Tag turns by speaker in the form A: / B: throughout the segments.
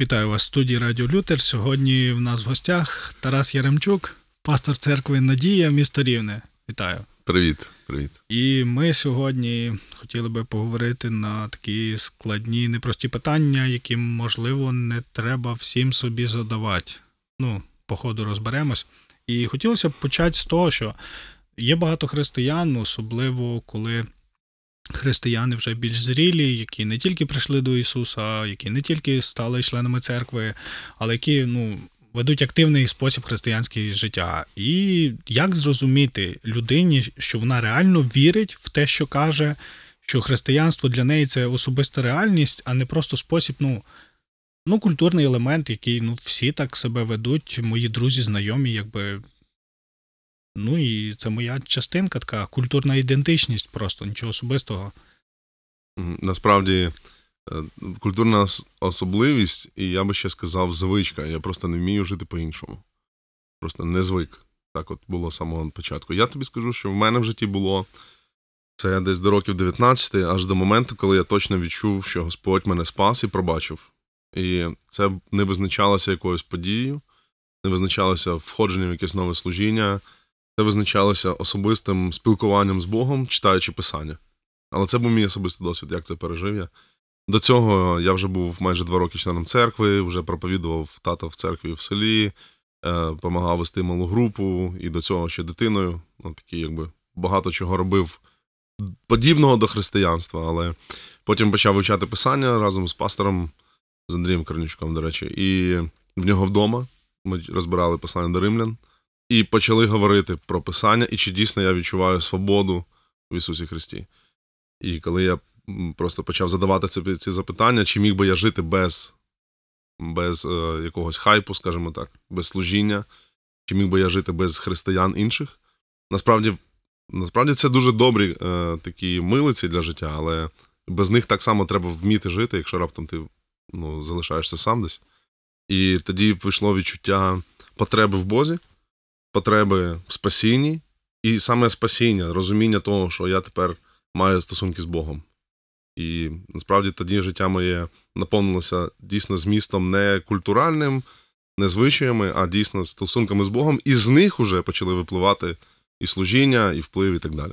A: Вітаю вас в студії Радіо Лютер. Сьогодні в нас в гостях Тарас Яремчук, пастор церкви Надія, місто Рівне. Вітаю.
B: Привіт, привіт.
A: І ми сьогодні хотіли би поговорити на такі складні, непрості питання, які, можливо, не треба всім собі задавати. Ну, по ходу розберемось. І хотілося б почати з того, що є багато християн, особливо коли християни вже більш зрілі, які не тільки прийшли до Ісуса, які не тільки стали членами церкви, але які ну, ведуть активний спосіб християнського життя. І як зрозуміти людині, що вона реально вірить в те, що каже, що християнство для неї це особиста реальність, а не просто спосіб, ну. Ну, культурний елемент, який ну, всі так себе ведуть, мої друзі, знайомі, якби. Ну і це моя частинка, така культурна ідентичність, просто нічого особистого.
B: Насправді, е, культурна особливість, і я би ще сказав, звичка. Я просто не вмію жити по-іншому. Просто не звик. Так от було з самого початку. Я тобі скажу, що в мене в житті було це десь до років 19, аж до моменту, коли я точно відчув, що Господь мене спас і пробачив. І це не визначалося якоюсь подією, не визначалося входженням в якесь нове служіння, це визначалося особистим спілкуванням з Богом, читаючи Писання. Але це був мій особистий досвід, як це пережив я. До цього я вже був майже два роки членом церкви, вже проповідував тата в церкві в селі, е, помагав вести малу групу, і до цього ще дитиною. Ну, такі, якби багато чого робив подібного до християнства, але потім почав вивчати писання разом з пастором, з Андрієм Корнічуком, до речі, і в нього вдома ми розбирали писання до римлян і почали говорити про писання, і чи дійсно я відчуваю свободу в Ісусі Христі. І коли я просто почав задавати ці, ці запитання, чи міг би я жити без, без е, якогось хайпу, скажімо так, без служіння, чи міг би я жити без християн інших. Насправді, насправді це дуже добрі е, такі милиці для життя, але без них так само треба вміти жити, якщо раптом ти ну, залишаєшся сам десь. І тоді прийшло відчуття потреби в Бозі, потреби в спасінні, і саме спасіння, розуміння того, що я тепер маю стосунки з Богом. І насправді тоді життя моє наповнилося дійсно змістом не культуральним, не звичаями, а дійсно стосунками з Богом, і з них уже почали випливати і служіння, і вплив, і так далі.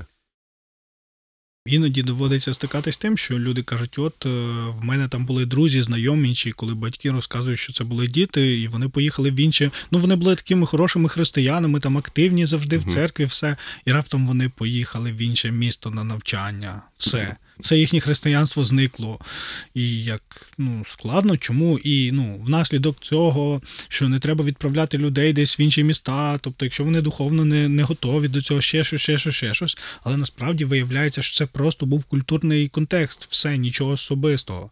A: Іноді доводиться стикатись з тим, що люди кажуть: от е, в мене там були друзі, знайомі, чи коли батьки розказують, що це були діти, і вони поїхали в інші. Ну вони були такими хорошими християнами, там активні завжди в церкві, все. І раптом вони поїхали в інше місто на навчання. Все. Все їхнє християнство зникло. І як ну складно, чому? І ну, внаслідок цього, що не треба відправляти людей десь в інші міста. Тобто, якщо вони духовно не, не готові до цього, ще щось, ще щось, ще щось. Але насправді виявляється, що це просто був культурний контекст, все, нічого особистого.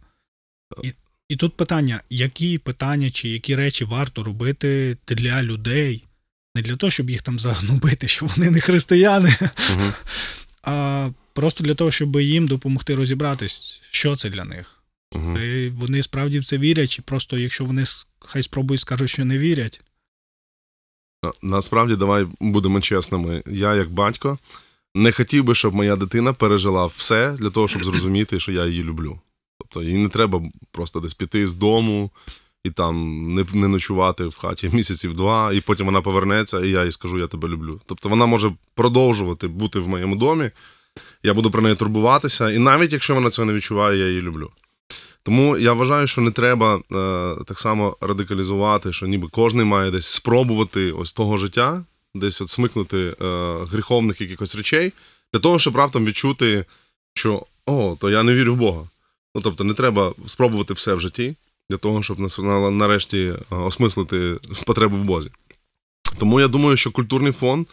A: І, і тут питання: які питання чи які речі варто робити для людей? Не для того, щоб їх там загнобити, що вони не християни,
B: Угу.
A: а просто для того, щоб їм допомогти розібратись, що це для них.
B: Угу.
A: Це, вони справді в це вірять, чи просто якщо вони хай спробують скажуть, що не вірять.
B: Насправді, давай будемо чесними. Я, як батько, не хотів би, щоб моя дитина пережила все для того, щоб зрозуміти, що я її люблю. Тобто їй не треба просто десь піти з дому і там не, не ночувати в хаті місяців два, і потім вона повернеться, і я їй скажу, я тебе люблю. Тобто вона може продовжувати бути в моєму домі, я буду про неї турбуватися, і навіть якщо вона цього не відчуває, я її люблю. Тому я вважаю, що не треба е, так само радикалізувати, що ніби кожен має десь спробувати ось того життя, десь от смикнути е, гріховних якихось речей, для того, щоб раптом відчути, що о, то я не вірю в Бога. Ну тобто не треба спробувати все в житті для того, щоб на- нарешті е, осмислити потребу в Бозі. Тому я думаю, що культурний фон,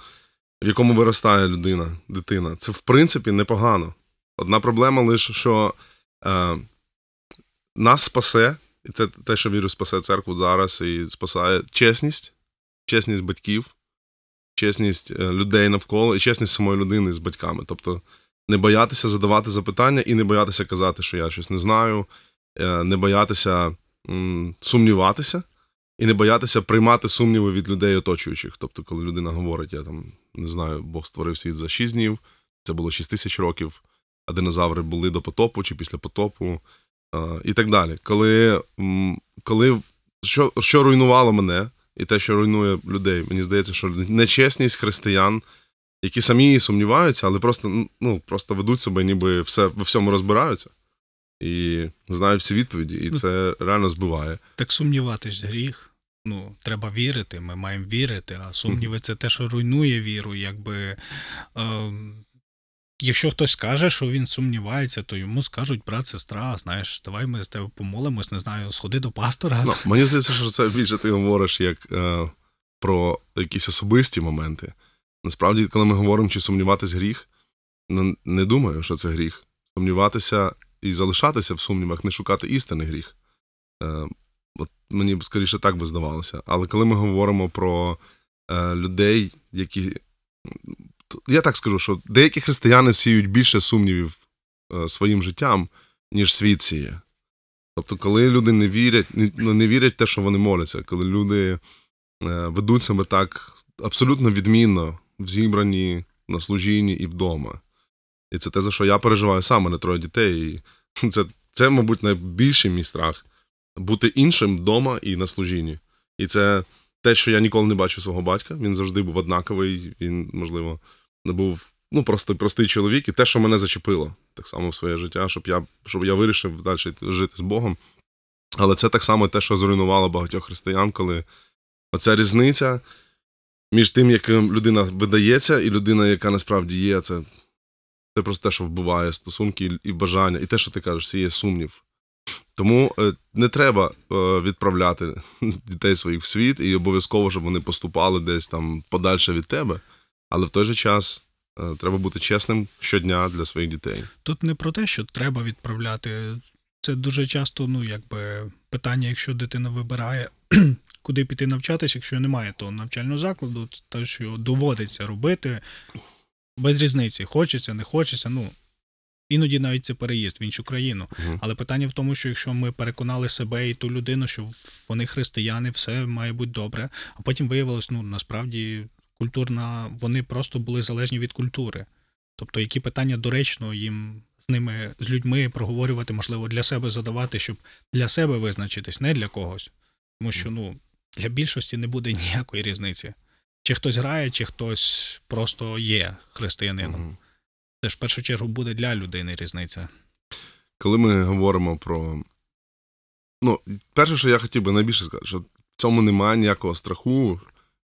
B: в якому виростає людина, дитина, це в принципі непогано. Одна проблема лише, що е, нас спасе, і це те, що вірю, спасе церкву зараз і спасає чесність, чесність батьків, чесність е, людей навколо і чесність самої людини з батьками. Тобто не боятися задавати запитання і не боятися казати, що я щось не знаю, е, не боятися м, сумніватися, і не боятися приймати сумніви від людей оточуючих. Тобто, коли людина говорить, я там не знаю, Бог створив світ за 6 днів, це було 6 тисяч років, а динозаври були до потопу чи після потопу, і так далі. Коли, коли що, що руйнувало мене, і те, що руйнує людей. Мені здається, що нечесність християн, які самі сумніваються, але просто, ну, просто ведуть себе, ніби все, во всьому розбираються. І знають всі відповіді, і
A: Ну,
B: це реально збиває.
A: Так сумніватись гріх. Ну, треба вірити, ми маємо вірити, а сумніви це те, що руйнує віру. Якби, е, якщо хтось скаже, що він сумнівається, то йому скажуть, брат, сестра, знаєш, давай ми з тебе помолимось, не знаю, сходи до пастора.
B: Ну, мені здається, що це більше ти говориш як е, про якісь особисті моменти. Насправді, коли ми говоримо, чи сумніватись гріх, ну, не думаю, що це гріх. Сумніватися і залишатися в сумнівах, не шукати істини гріх. Е, от мені б скоріше так би здавалося. Але коли ми говоримо про е, людей, які. Я так скажу, що деякі християни сіють більше сумнівів е, своїм життям, ніж світ сіє. Тобто, коли люди не вірять, не, ну, не вірять в те, що вони моляться, коли люди е, ведуть себе так абсолютно відмінно в зібранні, на служінні і вдома. І це те, за що я переживаю сам, мене троє дітей. І це, це, мабуть, найбільший мій страх бути іншим вдома і на служінні. І це те, що я ніколи не бачив свого батька. Він завжди був однаковий, він, можливо, не був ну, просто простий чоловік, і те, що мене зачепило так само в своє життя, щоб я, щоб я вирішив далі жити з Богом. Але це так само те, що зруйнувало багатьох християн, коли оця різниця між тим, яким людина видається, і людина, яка насправді є, це, це просто те, що вбиває стосунки і- бажання, і те, що ти кажеш, є сумнів. Тому е, не треба е, відправляти дітей своїх в світ і обов'язково, щоб вони поступали десь там подальше від тебе. Але в той же час е, треба бути чесним щодня для своїх дітей.
A: Тут не про те, що треба відправляти. Це дуже часто, ну, якби питання, якщо дитина вибирає, куди піти навчатися, якщо немає того навчального закладу, то що доводиться робити без різниці, хочеться, не хочеться. Ну, іноді навіть це переїзд в іншу країну.
B: Мгм.
A: Але питання в тому, що якщо ми переконали себе і ту людину, що вони християни, все має бути добре, а потім виявилось, ну насправді культурна, вони просто були залежні від культури. Тобто, які питання доречно їм з ними, з людьми проговорювати, можливо, для себе задавати, щоб для себе визначитись, не для когось. Тому що ну, для більшості не буде ніякої різниці. Чи хтось грає, чи хтось просто є християнином. Це ж в першу чергу буде для людини різниця.
B: Коли ми говоримо про. Ну, перше, що я хотів би найбільше сказати, що в цьому немає ніякого страху,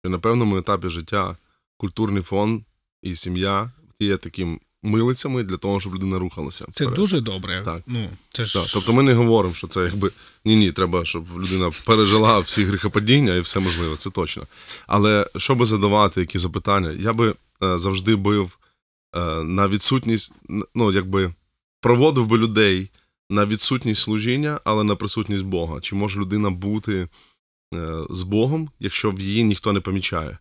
B: що на певному етапі життя культурний фон і сім'я є таким милицями для того, щоб людина рухалася.
A: Це
B: вперед.
A: дуже добре.
B: Так.
A: Ну, це ж
B: Так, тобто ми не говоримо, що це якби ні, ні, треба, щоб людина пережила всі гріхопадіння і все можливе, це точно. Але щоб задавати які запитання, я би е, завжди бив на відсутність, ну якби проводив би людей на відсутність служіння, але на присутність Бога. Чи може людина бути е, з Богом, якщо в її ніхто не помічає?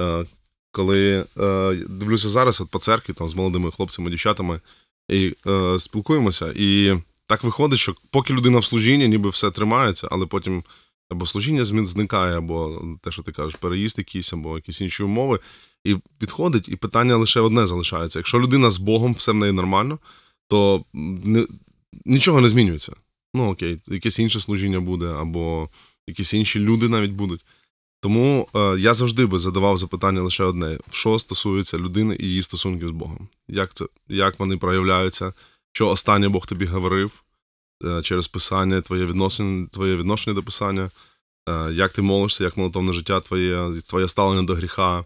B: Е, коли е, дивлюся зараз от по церкві там з молодими хлопцями, дівчатами, і е, спілкуємося, і так виходить, що поки людина в служінні, ніби все тримається, але потім або служіння змін зникає, або те, що ти кажеш, переїзд якийсь, або якісь інші умови. І відходить, і питання лише одне залишається. Якщо людина з Богом, все в неї нормально, то не, нічого не змінюється. Ну окей, якесь інше служіння буде, або якісь інші люди навіть будуть. Тому е, я завжди би задавав запитання лише одне: що стосується людини і її стосунків з Богом. Як це, як вони проявляються, що останнє Бог тобі говорив через писання, твоє відношення, твоє відношення до писання, е, як ти молишся, як молитовне життя твоє, твоє ставлення до гріха.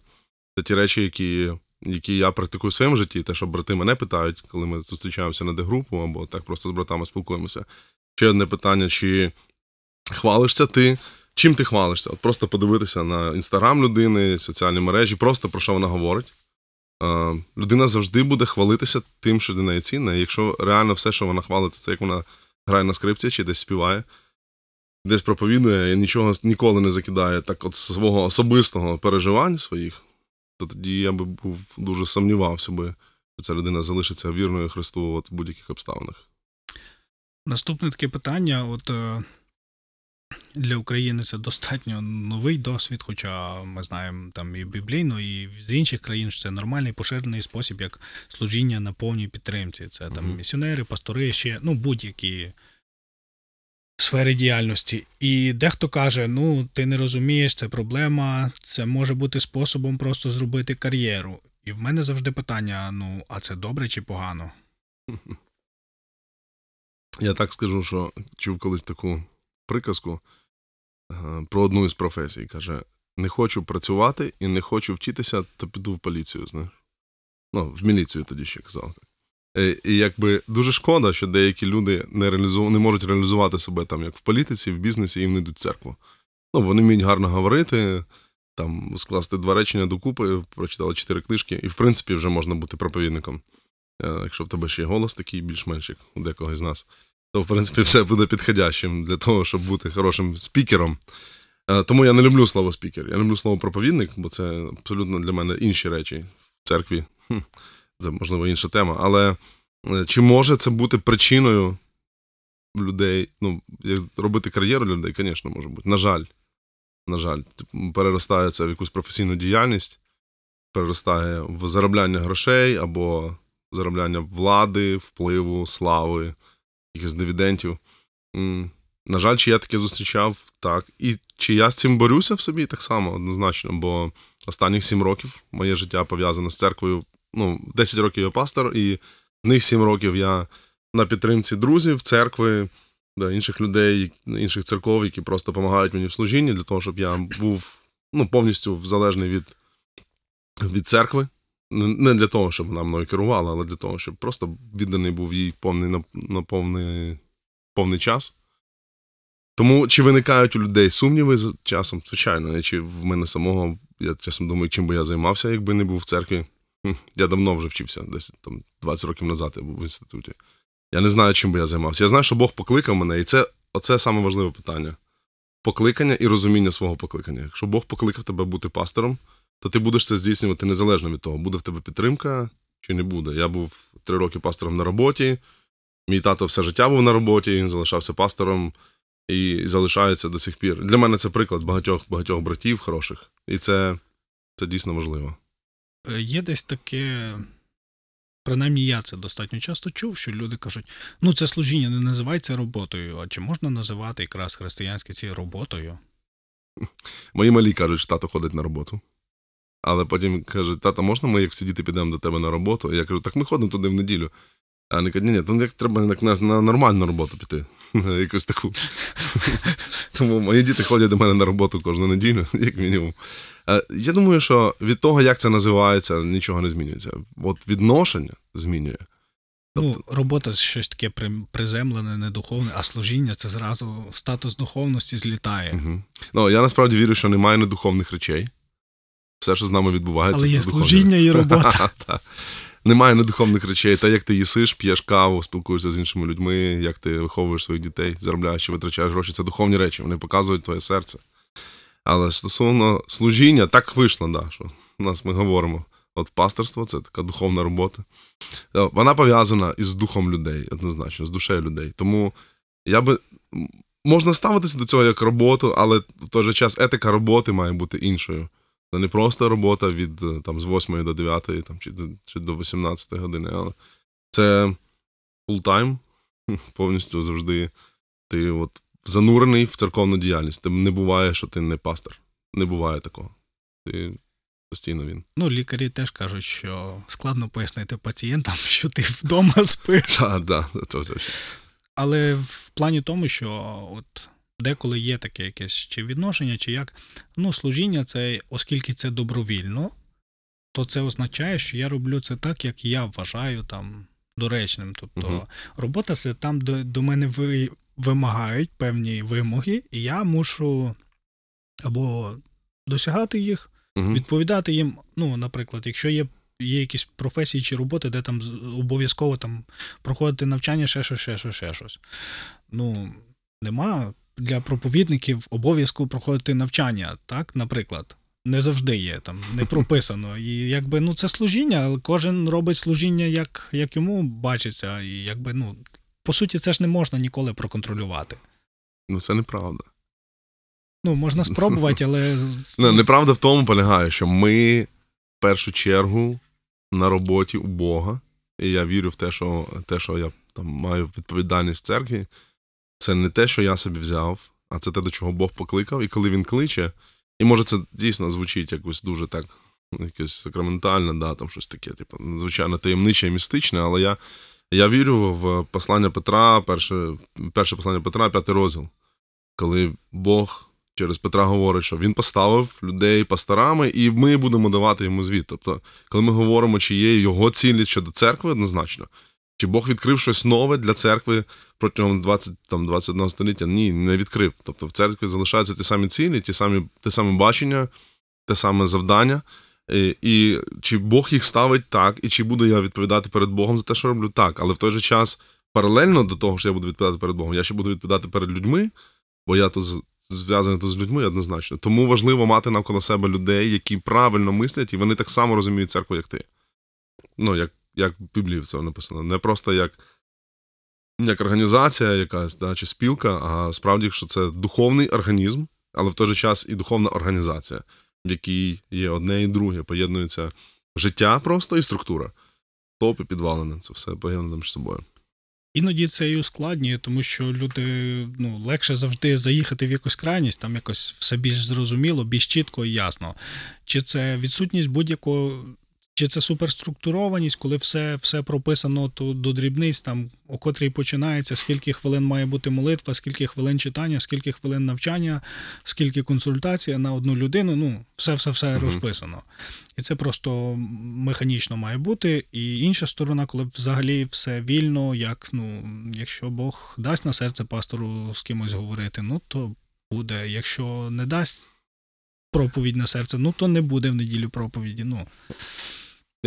B: Це ті речі, які, які я практикую в своєму житті, те, що брати мене питають, коли ми зустрічаємося на дегрупу або так просто з братами спілкуємося. Ще одне питання: чи хвалишся ти? Чим ти хвалишся? От просто подивитися на інстаграм людини, соціальні мережі, просто про що вона говорить. Е, людина завжди буде хвалитися тим, що для неї цінне. Якщо реально все, що вона хвалить, це як вона грає на скрипці чи десь співає, десь проповідує і нічого ніколи не закидає так от свого особистого переживань своїх, то тоді я би був дуже сумнівався би, що ця людина залишиться вірною Христу от в будь-яких обставинах.
A: Наступне таке питання: от е, для України це достатньо новий досвід, хоча ми знаємо там і біблійно, і з інших країн що це нормальний поширений спосіб, як служіння на повній підтримці. Це там місіонери, пастори, ще ну будь-які сфери діяльності. І дехто каже: ну, ти не розумієш, це проблема, це може бути способом просто зробити кар'єру. І в мене завжди питання: ну, а це добре чи погано?
B: Я так скажу, що чув колись таку приказку е, про одну із професій. Каже: не хочу працювати і не хочу вчитися, то піду в поліцію. Знаєш. Ну, в міліцію тоді ще казав. так. Е, І якби дуже шкода, що деякі люди не, реалізу... не можуть реалізувати себе там як в політиці, в бізнесі, і вони йдуть в церкву. Ну, вони вміють гарно говорити, там скласти два речення докупи, прочитали чотири книжки, і в принципі вже можна бути проповідником. Е, Якщо в тебе ще є голос такий, більш-менш як у декого з нас, то в принципі все буде підходящим для того, щоб бути хорошим спікером. Е, Тому я не люблю слово спікер. Я люблю слово проповідник, бо це абсолютно для мене інші речі в церкві. Це можливо інша тема. Але е, чи може це бути причиною людей? Ну, робити кар'єру людей, звісно, може бути. На жаль. На жаль, переростає це в якусь професійну діяльність, переростає в заробляння грошей або заробляння влади, впливу, слави, якихось дивідентів. На жаль, чи я таке зустрічав, так. І чи я з цим борюся в собі, так само, однозначно, бо останніх сім років моє життя пов'язане з церквою. Ну, 10 років я пастор, і в них 7 років я на підтримці друзів, церкви, да, інших людей, інших церков, які просто допомагають мені в служінні для того, щоб я був ну, повністю залежний від, від церкви. Не для того, щоб вона мною керувала, але для того, щоб просто відданий був їй повний на, на повний, повний час. Тому чи виникають у людей сумніви з часом? Звичайно, чи в мене самого, я часом думаю, чим би я займався, якби не був в церкві. Я давно вже вчився, десь там 20 років назад я був в інституті. Я не знаю, чим би я займався. Я знаю, що Бог покликав мене, і це оце саме важливе питання: покликання і розуміння свого покликання. Якщо Бог покликав тебе бути пастором, то ти будеш це здійснювати незалежно від того, буде в тебе підтримка чи не буде. Я був три роки пастором на роботі. Мій тато все життя був на роботі, він залишався пастором і залишається до сих пір. Для мене це приклад багатьох багатьох братів хороших, і це, це дійсно важливо.
A: Е, Є десь таке, принаймні я це достатньо часто чув, що люди кажуть: ну, це служіння не називається роботою, а чи можна називати якраз християнське ці роботою?
B: Мої малі кажуть, що тато ходить на роботу. Але потім кажуть, тато, можна ми як всі діти підемо до тебе на роботу? І я кажу, так ми ходимо туди в неділю. А вони кажуть, ні, ні, то як треба як на, на нормальну роботу піти. Якусь таку. Тому мої діти ходять до мене на роботу кожну неділю, як мінімум. Я думаю, що від того, як це називається, нічого не змінюється. От відношення змінює. Тобто,
A: Ну, робота щось таке приземлене, недуховне, а служіння це зразу статус духовності злітає.
B: Угу. Ну, я насправді вірю, що немає недуховних речей. Все, що з нами відбувається,
A: Але
B: це
A: є
B: духовне.
A: служіння і робота.
B: Та. Немає недуховних речей. Та як ти їсиш, п'єш каву, спілкуєшся з іншими людьми, як ти виховуєш своїх дітей, заробляєш чи витрачаєш гроші, це духовні речі, вони показують твоє серце. Але стосовно служіння, так вийшло, да, що у нас ми говоримо. От пасторство це така духовна робота. Е, Вона пов'язана із духом людей, однозначно, з душею людей. Тому я би. Можна ставитися до цього як роботу, але в той же час етика роботи має бути іншою. Це не просто робота від е, там, з 8 до 9 там, чи, до, чи до 18 години, але це full-time, повністю завжди ти от занурений в церковну діяльність. Ти не буває, що ти не пастор. Не буває такого. Ти постійно він.
A: Ну, лікарі теж кажуть, що складно пояснити пацієнтам, що ти вдома спиш.
B: Так, да, точно.
A: Але в плані тому, що от деколи є таке якесь чи відношення, чи як. Ну, служіння це, оскільки це добровільно, то це означає, що я роблю це так, як я вважаю там доречним. Тобто
B: Мгм.
A: робота це там, де до мене ви, вимагають певні вимоги, і я мушу або досягати їх,
B: Угу.
A: відповідати їм. Ну, наприклад, якщо є, є якісь професії чи роботи, де там обов'язково там проходити навчання, ще щось, ще щось, ще щось. Ну, нема для проповідників обов'язку проходити навчання, так, наприклад. Не завжди є там, не прописано. І якби ну це служіння, але кожен робить служіння, як, як йому бачиться. І якби, ну, по суті, це ж не можна ніколи проконтролювати.
B: Ну, це неправда.
A: Ну, можна спробувати, але
B: Не, неправда в тому полягає, що ми в першу чергу на роботі у Бога, і я вірю в те, що те, що я там маю відповідальність церкві, це не те, що я собі взяв, а це те, до чого Бог покликав. І коли він кличе, і може це дійсно звучить якось дуже так, якесь сакраментально, да, там щось таке, типу, надзвичайно таємниче і містичне, але я, я вірю в послання Петра, перше, перше послання Петра, п'ятий розділ, коли Бог через Петра говорить, що він поставив людей пасторами, і ми будемо давати йому звіт. Тобто, коли ми говоримо, чи є його цілі щодо церкви, однозначно. Чи Бог відкрив щось нове для церкви протягом 20, там, 21 століття? Ні, не відкрив. Тобто в церкві залишаються ті самі цілі, ті самі, те саме бачення, те саме завдання. І, і чи Бог їх ставить так, і чи буду я відповідати перед Богом за те, що роблю так. Але в той же час, паралельно до того, що я буду відповідати перед Богом, я ще буду відповідати перед людьми, бо я тут зв'язаний тут з людьми однозначно. Тому важливо мати навколо себе людей, які правильно мислять, і вони так само розуміють церкву, як ти. Ну, як, як в Біблії цього написано. Не просто як, як організація якась, да, чи спілка, а справді, що це духовний організм, але в той же час і духовна організація, в якій є одне і друге, поєднується життя просто і структура. Топ і підвалини. Це все поєднано між собою.
A: Іноді це і ускладнює, тому що люди ну, легше завжди заїхати в якусь крайність, там якось все більш зрозуміло, більш чітко і ясно. Чи це відсутність будь-якого, чи це суперструктурованість, коли все, все прописано то до дрібниць, там о котрій починається, скільки хвилин має бути молитва, скільки хвилин читання, скільки хвилин навчання, скільки консультацій на одну людину. Ну, все, все, все
B: Мгм.
A: розписано. І це просто механічно має бути. І інша сторона, коли взагалі все вільно, як ну, якщо Бог дасть на серце пастору з кимось говорити, ну то буде. Якщо не дасть проповідь на серце, ну то не буде в неділю проповіді. Ну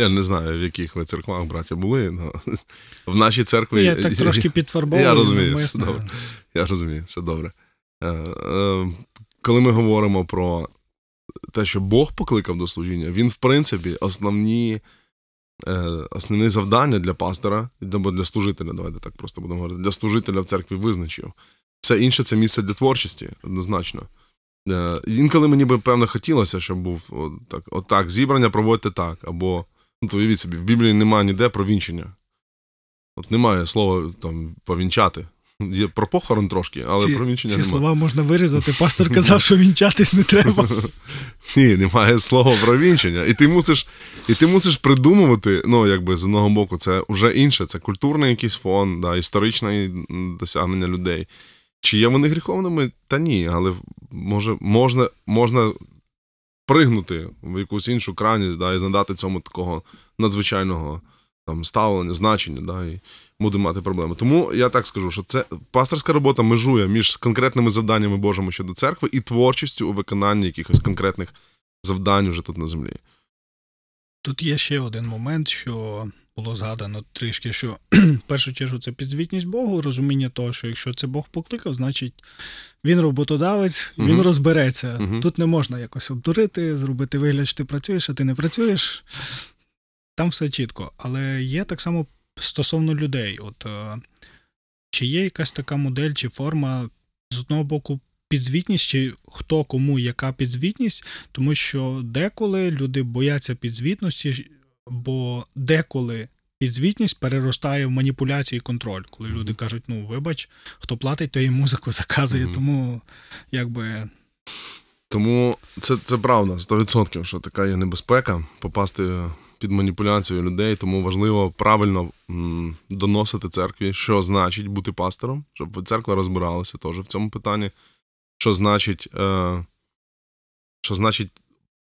B: Я не знаю, в яких ви церквах, браття, були. но В нашій церкві.
A: я так трошки підфарбовую.
B: Я розумію, все добре. Я розумію, все добре. Е, е, коли ми говоримо про те, що Бог покликав до служіння, він, в принципі, основні, е, основні завдання для пастора, або для служителя, давайте так просто будемо говорити, для служителя в церкві визначив. Все інше це місце для творчості, однозначно. Інколи мені би, певно, хотілося, щоб був так, от так, зібрання проводьте так, або, ну, то уявіть собі, в Біблії немає ніде про вінчення. От немає слова там повінчати. Є про похорон трошки, але
A: ці,
B: про вінчення
A: ці
B: немає.
A: слова можна вирізати. Пастор казав, що вінчатись не треба.
B: Ні, немає слова про вінчення. І ти мусиш, і ти мусиш придумувати, ну, якби з одного боку, це вже інше, це культурний якийсь фон, да, історичне досягнення людей. Чи є вони гріховними? Та ні, але може, можна, можна пригнути в якусь іншу крайність, да, і надати цьому такого надзвичайного там, ставлення, значення, да, і буде мати проблеми. Тому я так скажу, що це пасторська робота межує між конкретними завданнями Божими щодо церкви і творчістю у виконанні якихось конкретних завдань уже тут на землі.
A: Тут є ще один момент, що було згадано трішки, що в першу чергу це підзвітність Богу, розуміння того, що якщо це Бог покликав, значить він роботодавець, він
B: Мгм.
A: розбереться.
B: Мгм.
A: Тут не можна якось обдурити, зробити вигляд, що ти працюєш, а ти не працюєш. Там все чітко. Але є так само стосовно людей. От е, чи є якась така модель чи форма з одного боку підзвітність, чи хто кому яка підзвітність, тому що деколи люди бояться підзвітності, бо деколи підзвітність переростає в маніпуляції і контроль, коли
B: Мгм.
A: люди кажуть: ну вибач, хто платить, то і музику заказує,
B: Мгм.
A: тому якби
B: Тому це, це правда, 100%, що така є небезпека попасти під маніпуляцію людей, тому важливо правильно м, доносити церкві, що значить бути пастором, щоб церква розбиралася теж в цьому питанні, що значить, е, що значить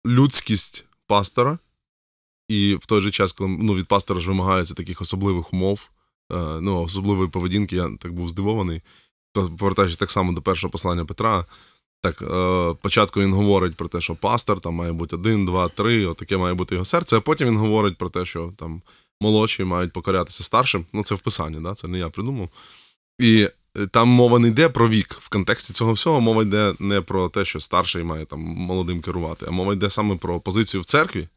B: людськість пастора, і в той же час, коли ну, від пастора ж вимагається таких особливих умов, е, ну, особливої поведінки, я так був здивований. То повертаючись так само до першого послання Петра, так, е, спочатку він говорить про те, що пастор там має бути один, два, три, отаке має бути його серце, а потім він говорить про те, що там молодші мають покорятися старшим. Ну, це в писанні, да? це не я придумав. І е, там мова не йде про вік. В контексті цього всього мова йде не про те, що старший має там молодим керувати, а мова йде саме про позицію в церкві.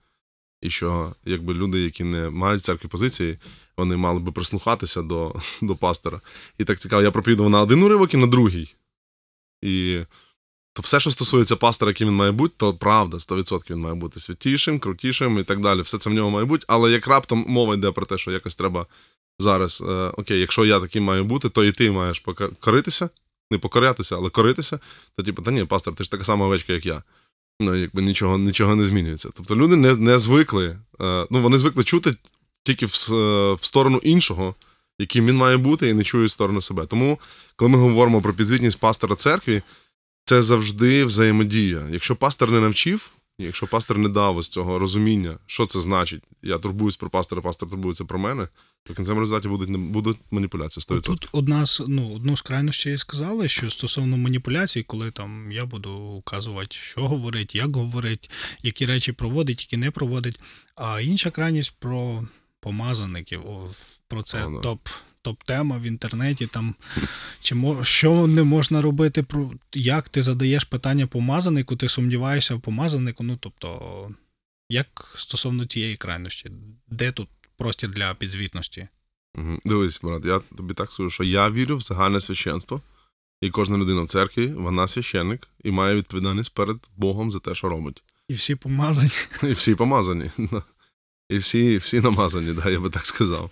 B: І що якби люди, які не мають церкві позиції, вони мали би прислухатися до, до пастора. І так цікаво, я проповідував на один уривок і на другий. І то все, що стосується пастора, яким він має бути, то правда, 100% він має бути святішим, крутішим і так далі. Все це в нього має бути. Але як раптом мова йде про те, що якось треба зараз, е, окей, якщо я таким маю бути, то і ти маєш покоритися не покорятися, але коритися, то типу, та ні, пастор, ти ж така сама овечка, як я. Ну, якби нічого, нічого не змінюється. Тобто люди не, не звикли, е, ну вони звикли чути тільки в, е, в сторону іншого, яким він має бути, і не чують в сторону себе. Тому, коли ми говоримо про підзвітність пастора церкві, це завжди взаємодія. Якщо пастор не навчив, якщо пастор не дав ось цього розуміння, що це значить, я турбуюсь про пастора, пастор турбується про мене, то в кінцевому результаті будуть, будуть маніпуляції 100%.
A: Тут одна з ну, одну з крайностей сказали, що стосовно маніпуляцій, коли там я буду указувати, що говорить, як говорить, які речі проводить, які не проводить. А інша крайність про помазаників. Про це
B: да.
A: топ. Топ-тема в інтернеті, там чи мо, що не можна робити, про як ти задаєш питання помазанику, ти сумніваєшся в помазанику. Ну тобто, як стосовно цієї крайності, де тут простір для підзвітності?
B: Дивись, брат, я тобі так скажу, що я вірю в загальне священство, і кожна людина в церкві, вона священник і має відповідальність перед Богом за те, що робить.
A: І всі помазані.
B: І всі помазані. І всі, всі намазані, да, я би так сказав.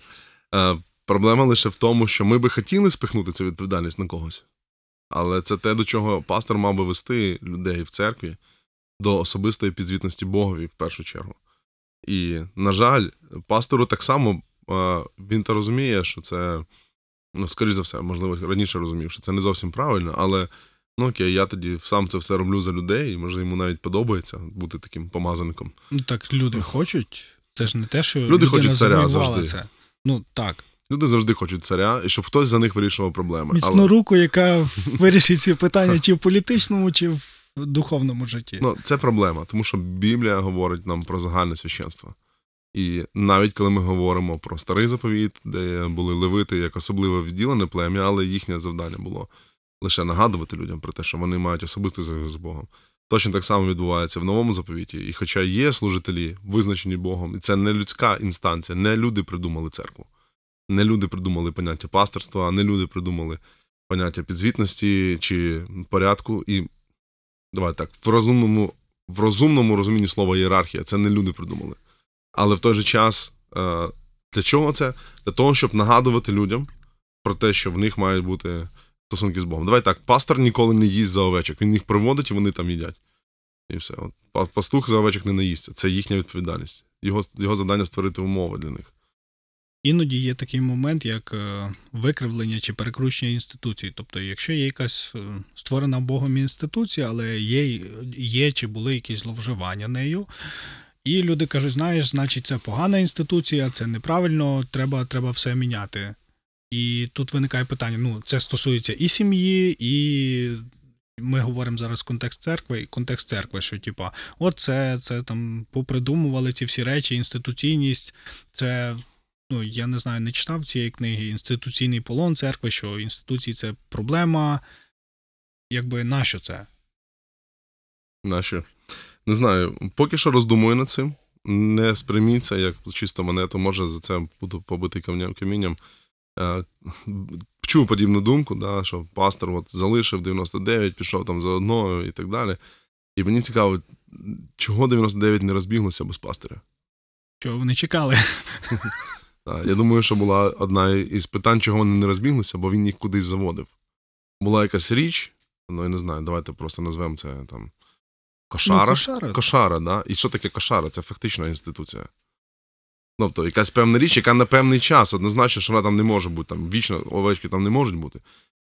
B: Проблема лише в тому, що ми би хотіли спихнути цю відповідальність на когось. Але це те, до чого пастор мав би вести людей в церкві до особистої підзвітності Богові в першу чергу. І, на жаль, пастору так само е, він то розуміє, що це, ну, скоріш за все, можливо, раніше розумів, що це не зовсім правильно, але ну окей, я тоді сам це все роблю за людей, і може йому навіть подобається бути таким помазаником.
A: Ну так люди хочуть. Це ж не те, що
B: Люди хочуть царя завжди.
A: це. Ну так.
B: Люди завжди хочуть царя, і щоб хтось за них вирішував проблеми.
A: Міцну
B: Але
A: руку, яка вирішить ці питання чи в політичному, чи в духовному житті.
B: ну, це проблема, тому що Біблія говорить нам про загальне священство. І навіть коли ми говоримо про старий заповіт, де були левити як особливо відділене плем'я, але їхнє завдання було лише нагадувати людям про те, що вони мають особистий зв'язок з Богом. Точно так само відбувається в новому заповіті. І хоча є служителі, визначені Богом, і це не людська інстанція, не люди придумали церкву, не люди придумали поняття пасторства, не люди придумали поняття підзвітності чи порядку. І давай так, в розумному, в розумному розумінні слова ієрархія, це не люди придумали. Але в той же час, е, для чого це? Для того, щоб нагадувати людям про те, що в них мають бути стосунки з Богом. Давай так, пастор ніколи не їсть за овечок, він їх приводить і вони там їдять. І все. От, пастух за овечок не наїсться. Це їхня відповідальність. Його, його завдання створити умови для них.
A: Іноді є такий момент, як е, викривлення чи перекручення інституцій. Тобто, якщо є якась е, створена Богом інституція, але є, є чи були якісь зловживання нею. І люди кажуть, знаєш, значить, це погана інституція, це неправильно, треба, треба все міняти. І тут виникає питання: ну, це стосується і сім'ї, і ми говоримо зараз контекст церкви, і контекст церкви, що типа, от це, це там попридумували ці всі речі, інституційність, це ну, я не знаю, не читав цієї книги інституційний полон церкви, що інституції це проблема. Якби нащо це?
B: Наші. Не знаю, поки що роздумую над цим. Не сприйміть це як чисто монету, може за це буду побитий камня- камінням. Е, Чув подібну думку, да, що пастор от залишив 99, пішов там за одною і так далі. І мені цікаво, чого 99 не розбіглося без пастиря.
A: Що вони чекали?
B: Я думаю, що була одна із питань, чого вони не розбіглися, бо він їх кудись заводив. Була якась річ, ну я не знаю, давайте просто назвемо це там кошара.
A: Ну, кошара.
B: Кошара, да? І що таке кошара? Це фактична інституція. Тобто, якась певна річ, яка на певний час, однозначно, що вона там не може бути, там вічно овечки там не можуть бути.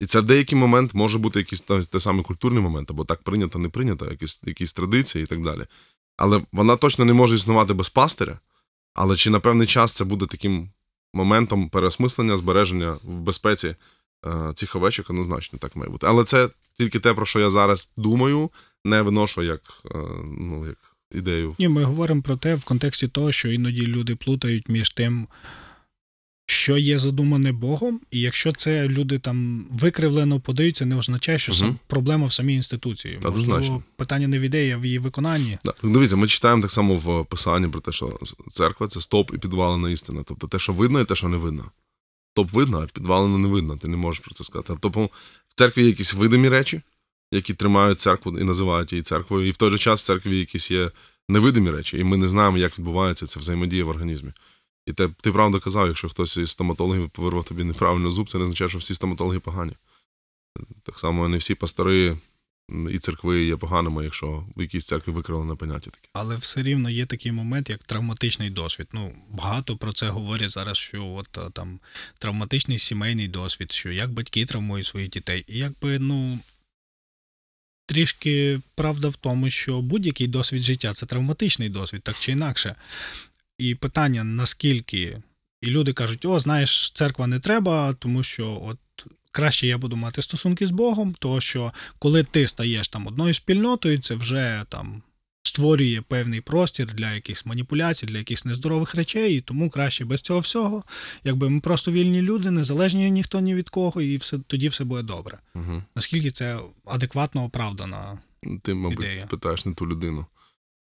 B: І це в деякий момент може бути якийсь та- той самий культурний момент, або так прийнято, не прийнято, якісь, якісь традиції і так далі. Але вона точно не може існувати без пастиря. Але чи на певний час це буде таким моментом переосмислення, збереження в безпеці е, цих овечок, однозначно так має бути. Але це тільки те, про що я зараз думаю, не виношу як, е, ну, як ідею.
A: Ні, ми говоримо про те в контексті того, що іноді люди плутають між тим, що є задумане Богом, і якщо це люди там викривлено подаються, не означає, що сам проблема в самій інституції. Можливо, питання не в ідеї, а в її виконанні.
B: Да. Дивіться, ми читаємо так само в писанні про те, що церква це стоп і підвалена істина. Тобто те, що видно, і те, що не видно. Топ видно, а підвалено не видно. Ти не можеш про це сказати. Тобто в церкві є якісь видимі речі, які тримають церкву і називають її церквою. І в той же час в церкві якісь є невидимі речі, і ми не знаємо, як відбувається ця взаємодія в організмі. І те, ти правда казав, якщо хтось із стоматологів вирвав тобі неправильно зуб, це не означає, що всі стоматологи погані. Так само не всі пастори і церкви є поганими, якщо в якійсь церкві викривлене поняття таке.
A: Але все рівно є такий момент, як травматичний досвід. Ну, багато про це говорять зараз, що от там травматичний сімейний досвід, що як батьки травмують своїх дітей. І якби, ну. Трішки правда в тому, що будь-який досвід життя це травматичний досвід, так чи інакше. І питання, наскільки. І люди кажуть: о, знаєш, церква не треба, тому що от краще я буду мати стосунки з Богом, тому що коли ти стаєш там одною спільнотою, це вже там створює певний простір для якихось маніпуляцій, для якихось нездорових речей, і тому краще без цього всього. Якби ми просто вільні люди, незалежні ніхто ні від кого, і все тоді все буде добре.
B: Угу.
A: Наскільки це адекватно оправдано?
B: Ти, мабуть,
A: Ідея.
B: питаєш не ту людину.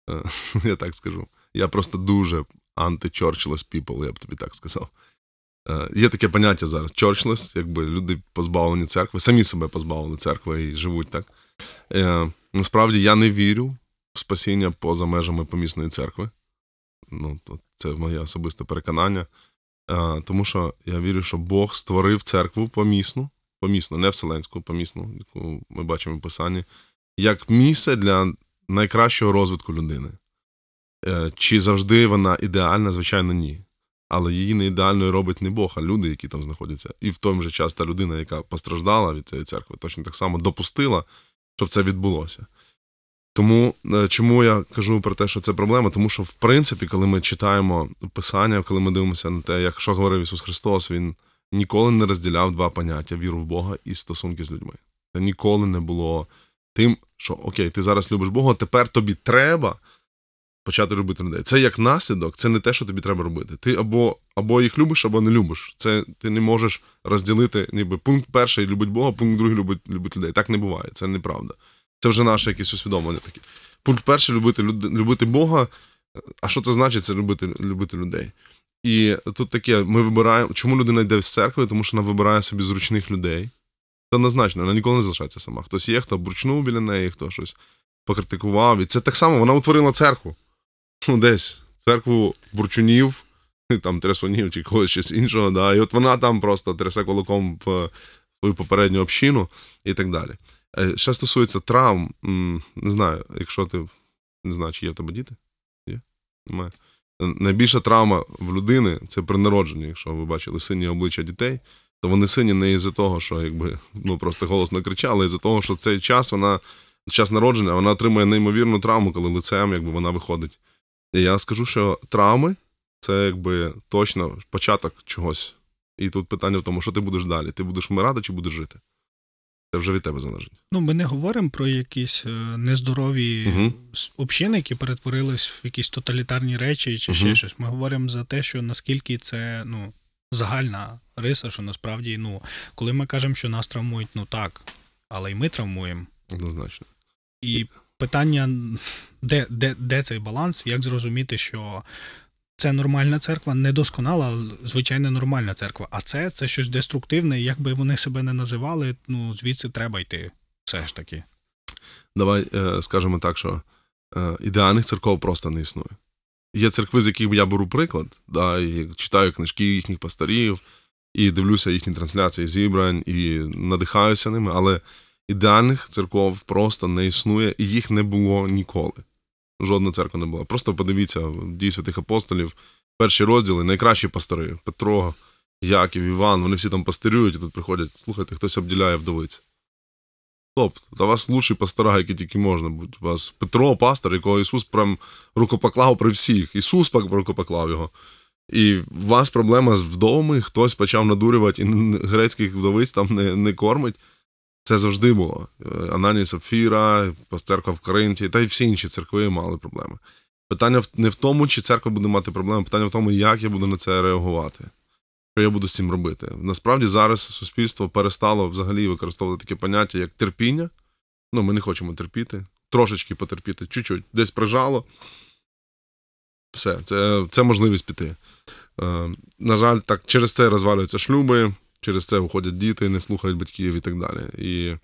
B: Е, Я так скажу. Я просто дуже anti-churchless people, я б тобі так сказав. Е, Є таке поняття зараз churchless, якби люди позбавлені церкви, самі себе позбавили церкви і живуть так. Е, Насправді я не вірю в спасіння поза межами помісної церкви. Ну, це моє особисте переконання. Е, Тому що я вірю, що Бог створив церкву помісну, помісну, не вселенську, помісну, яку ми бачимо в Писанні, як місце для найкращого розвитку людини. Е, Чи завжди вона ідеальна? Звичайно, ні. Але її не ідеальною робить не Бог, а люди, які там знаходяться. І в той же час та людина, яка постраждала від цієї церкви, точно так само допустила, щоб це відбулося. Тому е, чому я кажу про те, що це проблема? Тому що, в принципі, коли ми читаємо Писання, коли ми дивимося на те, як що говорив Ісус Христос, Він ніколи не розділяв два поняття віру в Бога і стосунки з людьми. Це ніколи не було тим, що окей, ти зараз любиш Бога, тепер тобі треба почати любити людей. Це як наслідок, це не те, що тобі треба робити. Ти або, або їх любиш, або не любиш. Це ти не можеш розділити, ніби пункт перший любить Бога, пункт другий любить, любить людей. Так не буває, це неправда. Це вже наше якесь усвідомлення таке. Пункт перший любити, любити Бога. А що це значить? Це любити, любити людей. І тут таке: ми вибираємо, чому людина йде з церкви, тому що вона вибирає собі зручних людей. Це однозначно, вона ніколи не залишається сама. Хтось є, хто бурчнув біля неї, хто щось покритикував. І це так само, вона утворила церкву. Ну, десь церкву бурчунів, там трясунів чи когось щось іншого. Да? І от вона там просто трясе кулаком в свою попередню общину і так далі. Е, Що стосується травм, не знаю, якщо ти не знаю, чи є в тебе діти? Є? Немає. Е, Найбільша травма в людини це при народженні. Якщо ви бачили сині обличчя дітей, то вони сині не із-за того, що якби ну просто голосно кричали, а із-за того, що цей час вона час народження, вона отримує неймовірну травму, коли лицем якби вона виходить. І я скажу, що травми це якби точно початок чогось. І тут питання в тому, що ти будеш далі. Ти будеш вмирати чи будеш жити? Це вже від тебе залежить.
A: Ну, ми не говоримо про якісь е, нездорові с- общини, які перетворились в якісь тоталітарні речі чи ще щось. Ми говоримо за те, що наскільки це ну, загальна риса, що насправді, ну, коли ми кажемо, що нас травмують, ну так, але й ми травмуємо.
B: Однозначно.
A: І питання, де, де, де цей баланс, як зрозуміти, що це нормальна церква, недосконала, але звичайно нормальна церква. А це, це щось деструктивне, як би вони себе не називали, ну звідси треба йти. Все ж таки.
B: Давай е, скажемо так, що е, ідеальних церков просто не існує. Є церкви, з яких я беру приклад, да, і читаю книжки їхніх пасторів, і дивлюся їхні трансляції зібрань, і надихаюся ними, але ідеальних церков просто не існує, і їх не було ніколи. Жодна церква не була. Просто подивіться в дії святих апостолів, перші розділи, найкращі пастори Петро, Яків, Іван, вони всі там пастирюють, і тут приходять, слухайте, хтось обділяє вдовиць. Стоп, та у вас лучші пастора, які тільки можна бути. У вас Петро, пастор, якого Ісус прям рукопоклав при всіх. Ісус рукопоклав його. І у вас проблема з вдовами, хтось почав надурювати і грецьких вдовиць там не, не кормить. Це завжди було. Е, Ананія церква в Коринті, та й всі інші церкви мали проблеми. Питання не в тому, чи церква буде мати проблеми, питання в тому, як я буду на це реагувати. Що я буду з цим робити. Насправді зараз суспільство перестало взагалі використовувати таке поняття, як терпіння. Ну, ми не хочемо терпіти, трошечки потерпіти, чуть-чуть, десь прижало. Все, це, це можливість піти. Е, на жаль, так, через це розвалюються шлюби, через це виходять діти, не слухають батьків і так далі. І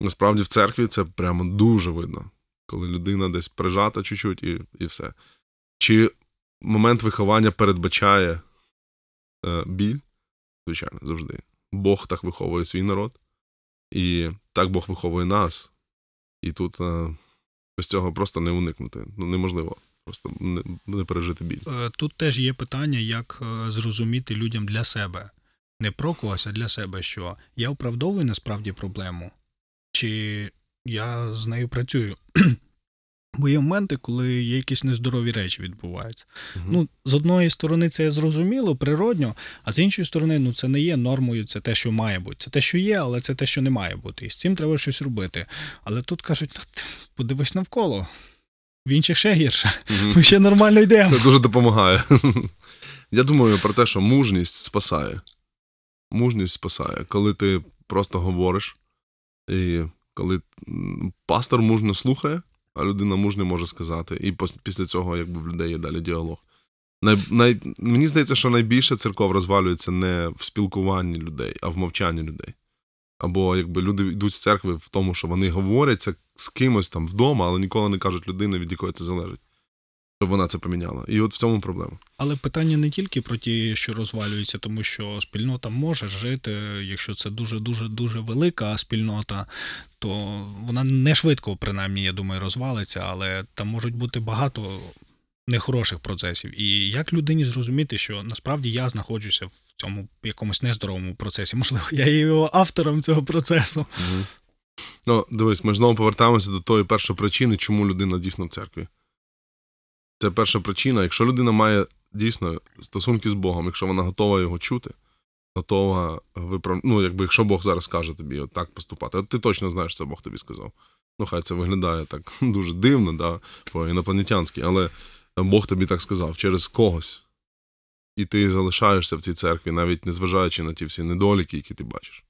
B: насправді в церкві це прямо дуже видно, коли людина десь прижата чуть-чуть і, і все. Чи момент виховання передбачає е, біль? Звичайно, завжди. Бог так виховує свій народ. І так Бог виховує нас. І тут е, без цього просто не уникнути. Ну, неможливо просто не, пережити біль.
A: Е, Тут теж є питання, як е, зрозуміти людям для себе. Не про когось, а для себе, що я оправдовую насправді проблему, чи я з нею працюю. Бо є моменти, коли є якісь нездорові речі відбуваються.
B: Мгм.
A: Ну, з одної сторони, це зрозуміло, природньо, а з іншої сторони, ну це не є нормою, це те, що має бути. Це те, що є, але це те, що не має бути. І з цим треба щось робити. Але тут кажуть, «Ну, подивись навколо. В інших ще гірше.
B: Мгм.
A: Ми ще нормально йдемо.
B: Це дуже допомагає. Я думаю про те, що мужність спасає. Мужність спасає, коли ти просто говориш, і коли пастор мужньо слухає, а людина мужньо може сказати, і після цього якби в людей є далі діалог. Най, най, мені здається, що найбільше церков розвалюється не в спілкуванні людей, а в мовчанні людей. Або якби люди йдуть з церкви в тому, що вони говорять це з кимось там вдома, але ніколи не кажуть людині, від якої це залежить. Щоб вона це поміняла. І от в цьому проблема.
A: Але питання не тільки про ті, що розвалюються, тому що спільнота може жити, якщо це дуже дуже дуже велика спільнота, то вона не швидко, принаймні, я думаю, розвалиться, але там можуть бути багато нехороших процесів. І як людині зрозуміти, що насправді я знаходжуся в цьому якомусь нездоровому процесі? Можливо, я є його автором цього процесу.
B: Угу. Ну, дивись, ми знову повертаємося до тої першої причини, чому людина дійсно в церкві. Це перша причина. Якщо людина має дійсно стосунки з Богом, якщо вона готова його чути, готова виправ... Ну, якби якщо Бог зараз каже тобі от так поступати, от ти точно знаєш, це Бог тобі сказав. Ну, хай це виглядає так дуже дивно, да, по-інопланетянськи, але Бог тобі так сказав через когось. І ти залишаєшся в цій церкві, навіть незважаючи на ті всі недоліки, які ти бачиш.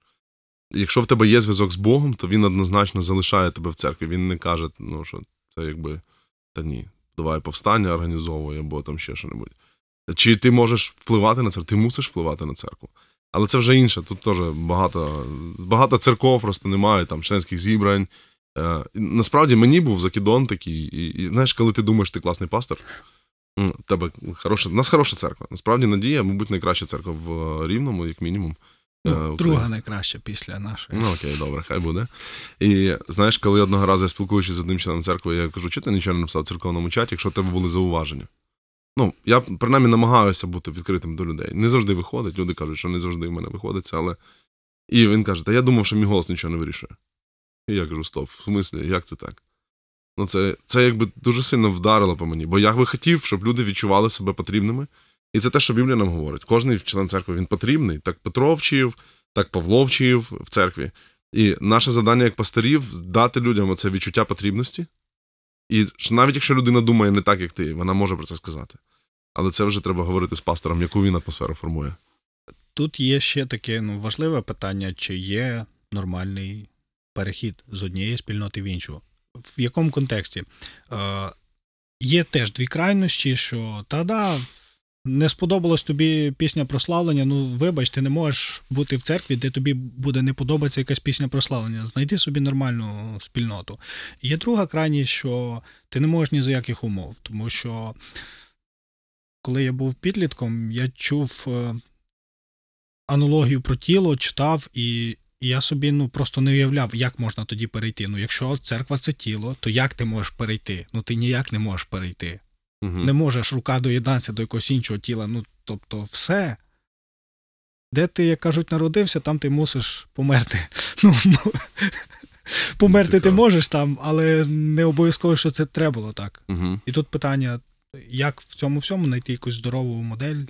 B: Якщо в тебе є зв'язок з Богом, то він однозначно залишає тебе в церкві. Він не каже, ну що це якби та ні, давай повстання організовуй або там ще що небудь. Чи ти можеш впливати на церкву? Ти мусиш впливати на церкву. Але це вже інше. Тут теж багато, багато церков просто немає, там членських зібрань. Е, насправді мені був закидон такий, і, і знаєш, коли ти думаєш, ти класний пастор, тебе хороша, у нас хороша церква. Насправді надія, мабуть, найкраща церква в е, Рівному, як мінімум. Е,
A: Ну, друга найкраща після нашої.
B: Ну, окей, добре, хай буде. І знаєш, коли одного разу я спілкуючись з одним членом церкви, я кажу, чи ти нічого не написав в церковному чаті, якщо в тебе були зауваження. Ну, я принаймні намагаюся бути відкритим до людей. Не завжди виходить. Люди кажуть, що не завжди в мене виходить але. І він каже: Та я думав, що мій голос нічого не вирішує. І я кажу: стоп, в смислі, як це так? Ну, це, це якби дуже сильно вдарило по мені, бо я би хотів, щоб люди відчували себе потрібними. І це те, що Біблія нам говорить. Кожний член церкви він потрібний. Так Петро вчив, так Павло вчив в церкві. І наше завдання як пастирів дати людям оце відчуття потрібності. І навіть якщо людина думає не так, як ти, вона може про це сказати. Але це вже треба говорити з пастором, яку він атмосферу формує.
A: Тут є ще таке ну, важливе питання, чи є нормальний перехід з однієї спільноти в іншу. В якому контексті? Е, є теж дві крайності, що та-да, не сподобалась тобі пісня прославлення. Ну, вибач, ти не можеш бути в церкві, де тобі буде не подобатися якась пісня прославлення. Знайди собі нормальну спільноту. Є друга крайність, що ти не можеш ні за яких умов, тому що коли я був підлітком, я чув е, аналогію про тіло, читав, і, і я собі ну, просто не уявляв, як можна тоді перейти. Ну, якщо церква це тіло, то як ти можеш перейти? Ну, ти ніяк не можеш перейти.
B: Угу.
A: Не можеш рука доєднатися до якогось іншого тіла. Ну, тобто, все. Де ти, як кажуть, народився, там ти мусиш померти. Ну, померти ти можеш там, але не обов'язково, що це треба було так.
B: Угу.
A: І тут питання, як в цьому всьому знайти якусь здорову модель.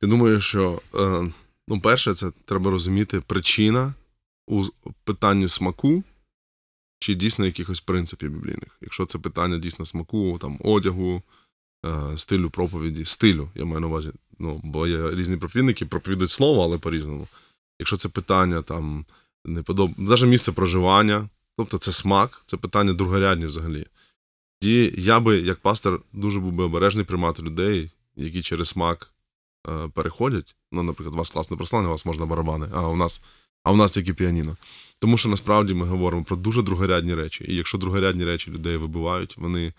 B: Ти думаєш, що е, ну, перше, це треба розуміти причина у питанні смаку чи дійсно якихось принципів біблійних. Якщо це питання дійсно смаку, там, одягу, е, стилю проповіді, стилю, я маю на увазі. Ну, бо є різні проповідники, проповідують слово, але по-різному. Якщо це питання там не подоб... навіть місце проживання, тобто це смак, це питання другорядні взагалі. І я би, як пастор, дуже був би обережний приймати людей, які через смак е, переходять. Ну, наприклад, у вас класне прослання, у вас можна барабани, а у нас, а у нас тільки піаніно. Тому що насправді ми говоримо про дуже другорядні речі. І якщо другорядні речі людей вибивають, вони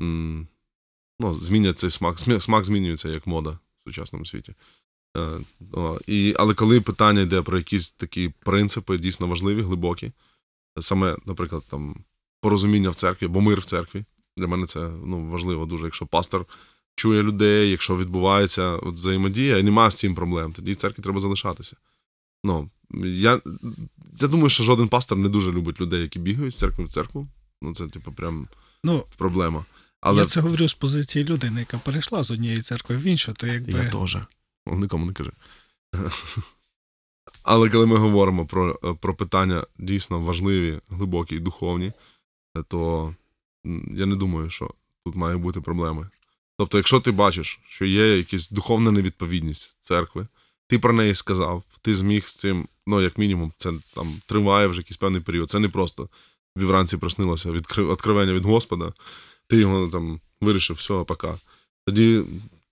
B: м, ну, змінять цей смак. Смак змінюється як мода в сучасному світі. Е, о, і, але коли питання йде про якісь такі принципи дійсно важливі, глибокі, саме, наприклад, там порозуміння в церкві, бо мир в церкві. Для мене це ну, важливо дуже. Якщо пастор чує людей, якщо відбувається взаємодія, і немає з цим проблем, тоді в церкві треба залишатися. Ну, я, я думаю, що жоден пастор не дуже любить людей, які бігають з церкви в церкву. Ну, це, типу, прям
A: Ну,
B: проблема. Але
A: я це говорю з позиції людини, яка перейшла з однієї церкви в іншу, то якби.
B: Я теж. Нікому не кажи. Але коли ми говоримо про, про питання дійсно важливі, глибокі і духовні, то я не думаю, що тут має бути проблеми. Тобто, якщо ти бачиш, що є якась духовна невідповідність церкви, ти про неї сказав, ти зміг з цим, ну, як мінімум, це там триває вже якийсь певний період. Це не просто тобі вранці приснилося відкри- відкривання від Господа, ти його там вирішив, все, пока. Тоді,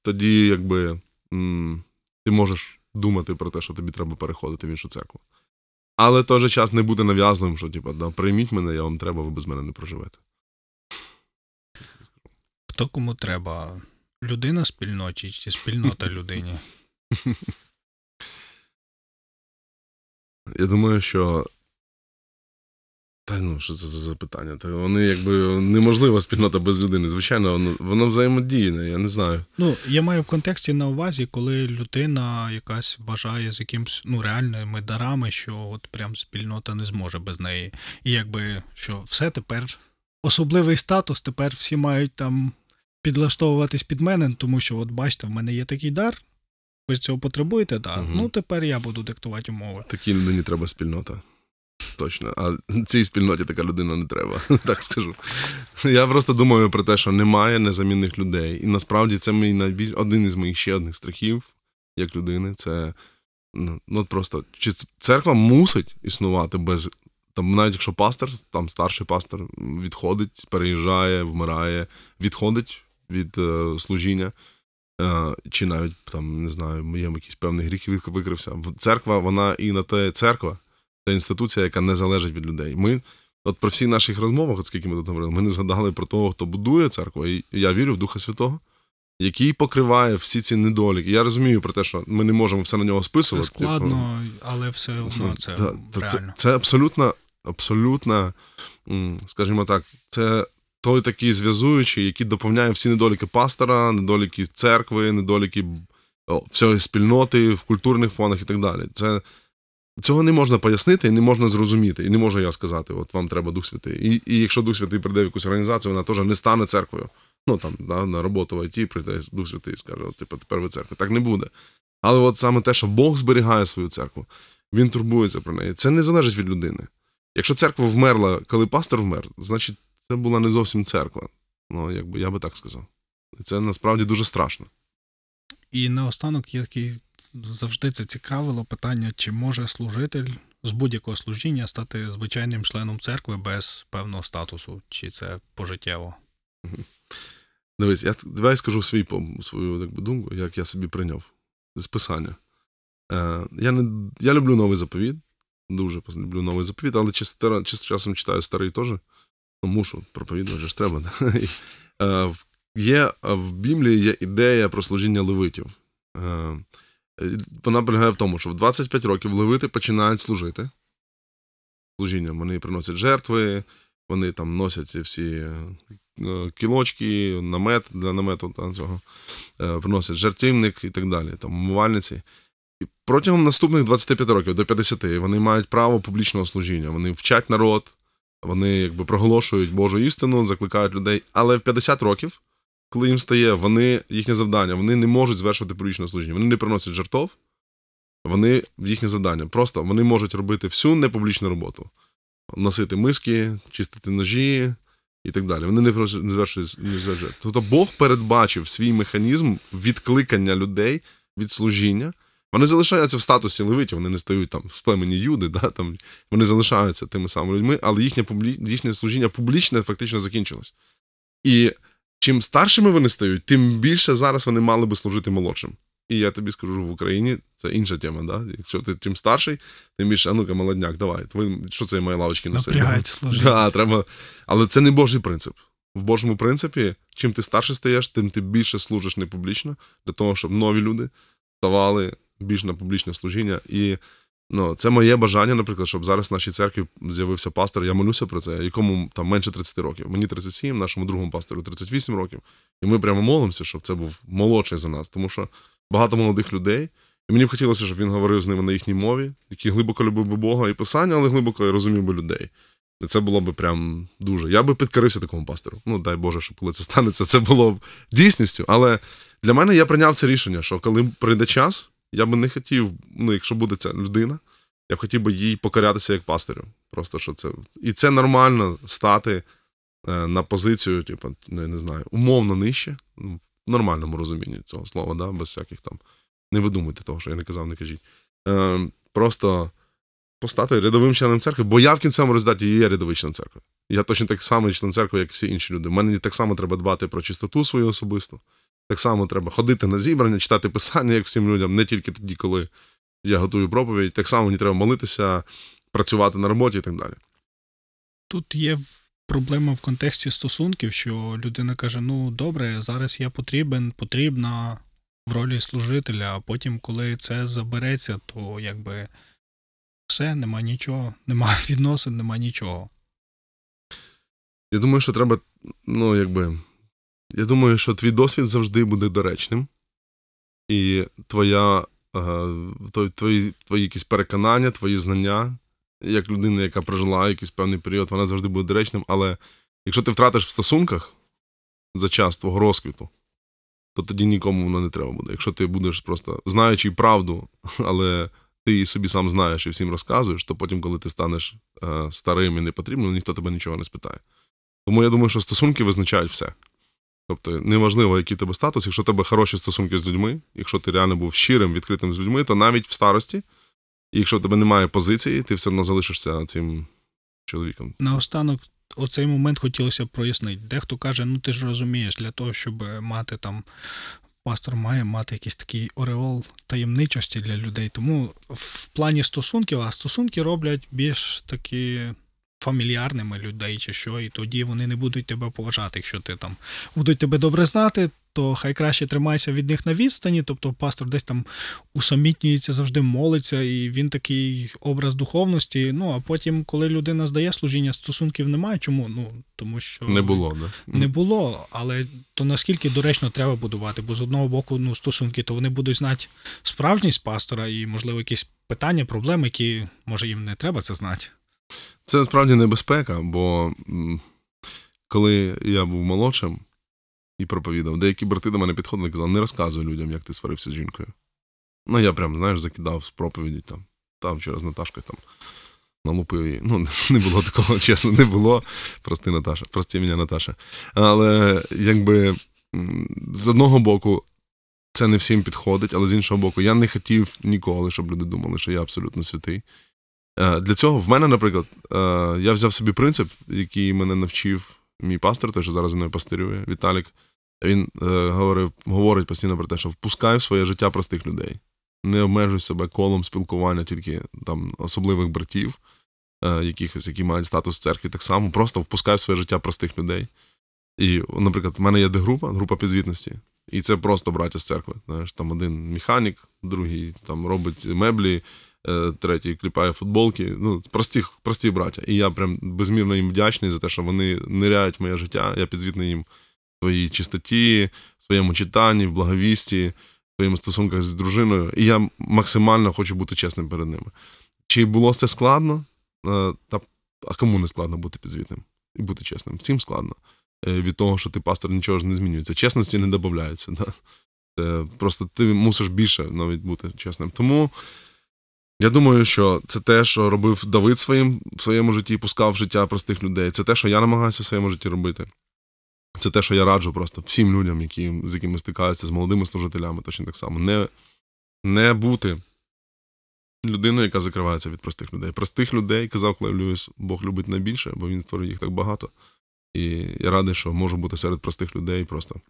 B: тоді якби м, ти можеш думати про те, що тобі треба переходити в іншу церкву. Але в той же час не буде нав'язливим, що типу, да, прийміть мене, я вам треба, ви без мене не проживете.
A: Хто кому треба? Людина спільноті чи спільнота людині?
B: Я думаю, що. Та ну, що це за запитання? Та вони якби неможлива спільнота без людини. Звичайно, воно, воно взаємодійне, я не знаю.
A: Ну, я маю в контексті на увазі, коли людина якась вважає з якимсь ну, реальними дарами, що от прям спільнота не зможе без неї. І якби що все тепер особливий статус, тепер всі мають там підлаштовуватись під мене, тому що, от бачите, в мене є такий дар. Ви цього потребуєте, так.
B: Мгм.
A: Ну тепер я буду диктувати умови.
B: Такій людині треба спільнота. Точно. А цій спільноті така людина не треба, так скажу. Я просто думаю про те, що немає незамінних людей. І насправді це мій найбільш один із моїх ще одних страхів, як людини. Це ну, ну от просто чи церква мусить існувати без. Там, навіть якщо пастор, там старший пастор відходить, переїжджає, вмирає, відходить від е, служіння, чи навіть там, не знаю, є якийсь певний гріх викрився. Церква, вона і на те церква, це інституція, яка не залежить від людей. Ми, от про всіх наших розмовах, от скільки ми тут говорили, ми не згадали про того, хто будує церкву, і я вірю в Духа Святого, який покриває всі ці недоліки. Я розумію про те, що ми не можемо все на нього списувати. типу,
A: складно, але все одно це
B: це,
A: реально.
B: це абсолютно, абсолютно, скажімо так, це той такий зв'язуючий, який доповняє всі недоліки пастора, недоліки церкви, недоліки всієї спільноти в культурних фонах і так далі. Це, цього не можна пояснити і не можна зрозуміти. І не можу я сказати, от вам треба Дух Святий. І, і якщо Дух Святий прийде в якусь організацію, вона теж не стане церквою. Ну там да, на роботу в ІТ прийде Дух Святий і скаже, от, типу, тепер ви церква. Так не буде. Але от саме те, що Бог зберігає свою церкву, він турбується про неї. Це не залежить від людини. Якщо церква вмерла, коли пастор вмер, значить це була не зовсім церква. Ну, якби я би так сказав. І це насправді дуже страшно.
A: І наостанок є такий завжди це цікавило питання, чи може служитель з будь-якого служіння стати звичайним членом церкви без певного статусу, чи це пожиттєво?
B: Дивись, я давай скажу свій, свою якби, думку, як я собі прийняв з писання. Е, я, не, я люблю новий заповіт, дуже люблю новий заповіт, але часом читаю старий теж. Ну, мушу, проповідувати ж треба. Да? Е, є, в Біблії є ідея про служіння левитів. Е, вона полягає в тому, що в 25 років левити починають служити. Служінням вони приносять жертви, вони там носять всі е, кілочки, намет для намету та цього, приносять жертівник і так далі, там умивальниці. І протягом наступних 25 років до 50 вони мають право публічного служіння. Вони вчать народ, вони якби проголошують Божу істину, закликають людей. Але в 50 років, коли їм стає, вони їхнє завдання, вони не можуть звершувати публічне служіння. Вони не приносять жертов, вони їхнє завдання. Просто вони можуть робити всю непублічну роботу. Носити миски, чистити ножі, і так далі. Вони не звершують звершують. Тобто Бог передбачив свій механізм відкликання людей від служіння. Вони залишаються в статусі левитів, вони не стають там в племені Юди, да, там, вони залишаються тими самими людьми, але їхнє, публі... їхнє служіння публічне фактично закінчилось. І чим старшими вони стають, тим більше зараз вони мали би служити молодшим. І я тобі скажу, в Україні це інша тема. Да? Якщо ти чим старший, тим більше, а ну-ка, молодняк, давай. Ви, що це мої лавочки?
A: Напрягать служіння.
B: Да, треба. Але це не Божий принцип. В Божому принципі, чим ти старше стаєш, тим ти більше служиш не публічно, для того, щоб нові люди ставали більш на публічне служіння. І ну, це моє бажання, наприклад, щоб зараз в нашій церкві з'явився пастор. Я молюся про це, якому там менше 30 років. Мені 37, нашому другому пастору 38 років. І ми прямо молимося, щоб це був молодший за нас, тому що багато молодих людей. І мені б хотілося, щоб він говорив з ними на їхній мові, який глибоко любив би Бога і писання, але глибоко і розумів би людей. І це було б прям дуже. Я би підкорився такому пастору. Ну, дай Боже, що коли це станеться, це було б дійсністю. Але для мене я прийняв це рішення, що коли прийде час, я би не хотів, ну, якщо буде ця людина, я б хотів би їй покорятися як пастирю. Просто що це. І це нормально стати е, на позицію, типу, ну, я не знаю, умовно нижче, ну, в нормальному розумінні цього слова, да, без всяких там. Не видумуйте того, що я не казав, не кажіть. Е, просто постати рядовим членом церкви, бо я в кінцевому результаті є рядовий член церкви. Я точно так само член церкви, як всі інші люди. Мені так само треба дбати про чистоту свою особисту. Так само треба ходити на зібрання, читати писання, як всім людям, не тільки тоді, коли я готую проповідь. Так само мені треба молитися, працювати на роботі і так далі.
A: Тут є проблема в контексті стосунків, що людина каже: ну добре, зараз я потрібен, потрібна в ролі служителя, а потім, коли це забереться, то якби все, нема нічого, нема відносин, нема нічого.
B: Я думаю, що треба, ну, якби. Я думаю, що твій досвід завжди буде доречним, і твоя, е, твої, твої, якісь переконання, твої знання, як людина, яка прожила якийсь певний період, вона завжди буде доречним. Але якщо ти втратиш в стосунках за час твого розквіту, то тоді нікому воно не треба буде. Якщо ти будеш просто знаючи правду, але ти її собі сам знаєш і всім розказуєш, то потім, коли ти станеш е, старим і непотрібним, ніхто тебе нічого не спитає. Тому я думаю, що стосунки визначають все. Тобто, неважливо, який тебе статус, якщо тебе хороші стосунки з людьми, якщо ти реально був щирим, відкритим з людьми, то навіть в старості, якщо в тебе немає позиції, ти все одно залишишся цим чоловіком.
A: Наостанок, оцей момент хотілося б прояснити. Дехто каже, ну ти ж розумієш, для того, щоб мати там. Пастор має мати якийсь такий ореол таємничості для людей. Тому в плані стосунків, а стосунки роблять більш такі фамільярними людей чи що, і тоді вони не будуть тебе поважати. Якщо ти там будуть тебе добре знати, то хай краще тримайся від них на відстані. Тобто пастор десь там усамітнюється, завжди молиться, і він такий образ духовності. Ну а потім, коли людина здає служіння, стосунків немає. Чому? Ну тому що
B: Не було, да?
A: не було, але то наскільки доречно треба будувати, бо з одного боку, ну, стосунки, то вони будуть знати справжність пастора і, можливо, якісь питання, проблеми, які, може, їм не треба це знати.
B: Це насправді небезпека, бо коли я був молодшим і проповідав, деякі брати до мене підходили і казали, не розказуй людям, як ти сварився з жінкою. Ну, я прям, знаєш, закидав з проповіді там, там через Наташкою там налупив її. Ну, не було такого, чесно, не було. Прости, Наташа, прости мене, Наташа. Але якби з одного боку. Це не всім підходить, але з іншого боку, я не хотів ніколи, щоб люди думали, що я абсолютно святий. Е, Для цього в мене, наприклад, е, я взяв собі принцип, який мене навчив мій пастор, той, що зараз зі мною пастирює, Віталік. Він е, говорив, говорить постійно про те, що впускай в своє життя простих людей. Не обмежуй себе колом спілкування тільки там особливих братів, якихось, які мають статус в церкві, так само. Просто впускай в своє життя простих людей. І, наприклад, в мене є де група, підзвітності. І це просто браття з церкви. Знаєш, там один механік, другий там робить меблі, третій кліпає футболки. Ну, прості, прості браття. І я прям безмірно їм вдячний за те, що вони ниряють в моє життя. Я підзвітний їм в своїй чистоті, в своєму читанні, в благовісті, в своїх стосунках з дружиною. І я максимально хочу бути чесним перед ними. Чи було це складно? Е, Та, а кому не складно бути підзвітним і бути чесним? Всім складно. Е, Від того, що ти пастор, нічого ж не змінюється. Чесності не додається. Да? Е, Просто ти мусиш більше навіть бути чесним. Тому я думаю, що це те, що робив Давид своїм, в своєму житті, пускав в життя простих людей. Це те, що я намагаюся в своєму житті робити. Це те, що я раджу просто всім людям, які, з якими стикаються, з молодими служителями, точно так само. Не, не бути людиною, яка закривається від простих людей. Простих людей, казав Клев Льюіс, Бог любить найбільше, бо він створив їх так багато. І я радий, що можу бути серед простих людей просто.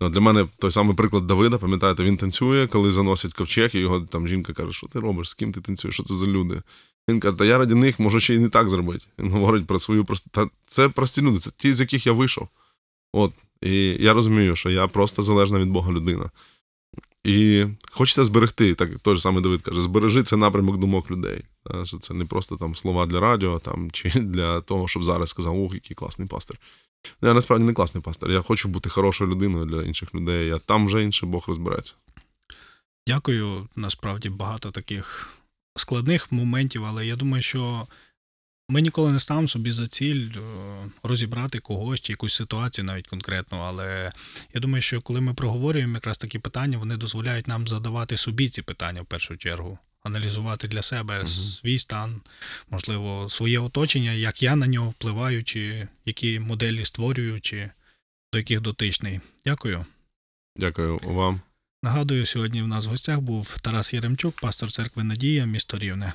B: Ну, Для мене той самий приклад Давида, пам'ятаєте, він танцює, коли заносять ковчег, і його там жінка каже, що ти робиш, з ким ти танцюєш, що це за люди? Він каже, та я раді них можу ще й не так зробити. Він говорить про свою просту. Та це прості люди, це ті, з яких я вийшов. От. І я розумію, що я просто залежна від Бога людина. І хочеться зберегти, так той же самий Давид каже, збережи це напрямок думок людей. Та, що це не просто там слова для радіо там, чи для того, щоб зараз сказав, ох, який класний пастор. Я насправді не класний пастор. Я хочу бути хорошою людиною для інших людей, а там вже інше Бог розбереться.
A: Дякую. Насправді багато таких складних моментів, але я думаю, що ми ніколи не ставимо собі за ціль е, розібрати когось чи якусь ситуацію навіть конкретно. Але я думаю, що коли ми проговорюємо якраз такі питання, вони дозволяють нам задавати собі ці питання в першу чергу. Аналізувати для себе
B: Мгм.
A: свій стан, можливо, своє оточення, як я на нього впливаю, чи які моделі створюю, чи до яких дотичний. Дякую.
B: Дякую вам.
A: Нагадую, сьогодні в нас в гостях був Тарас Яремчук, пастор церкви Надія, місто Рівне.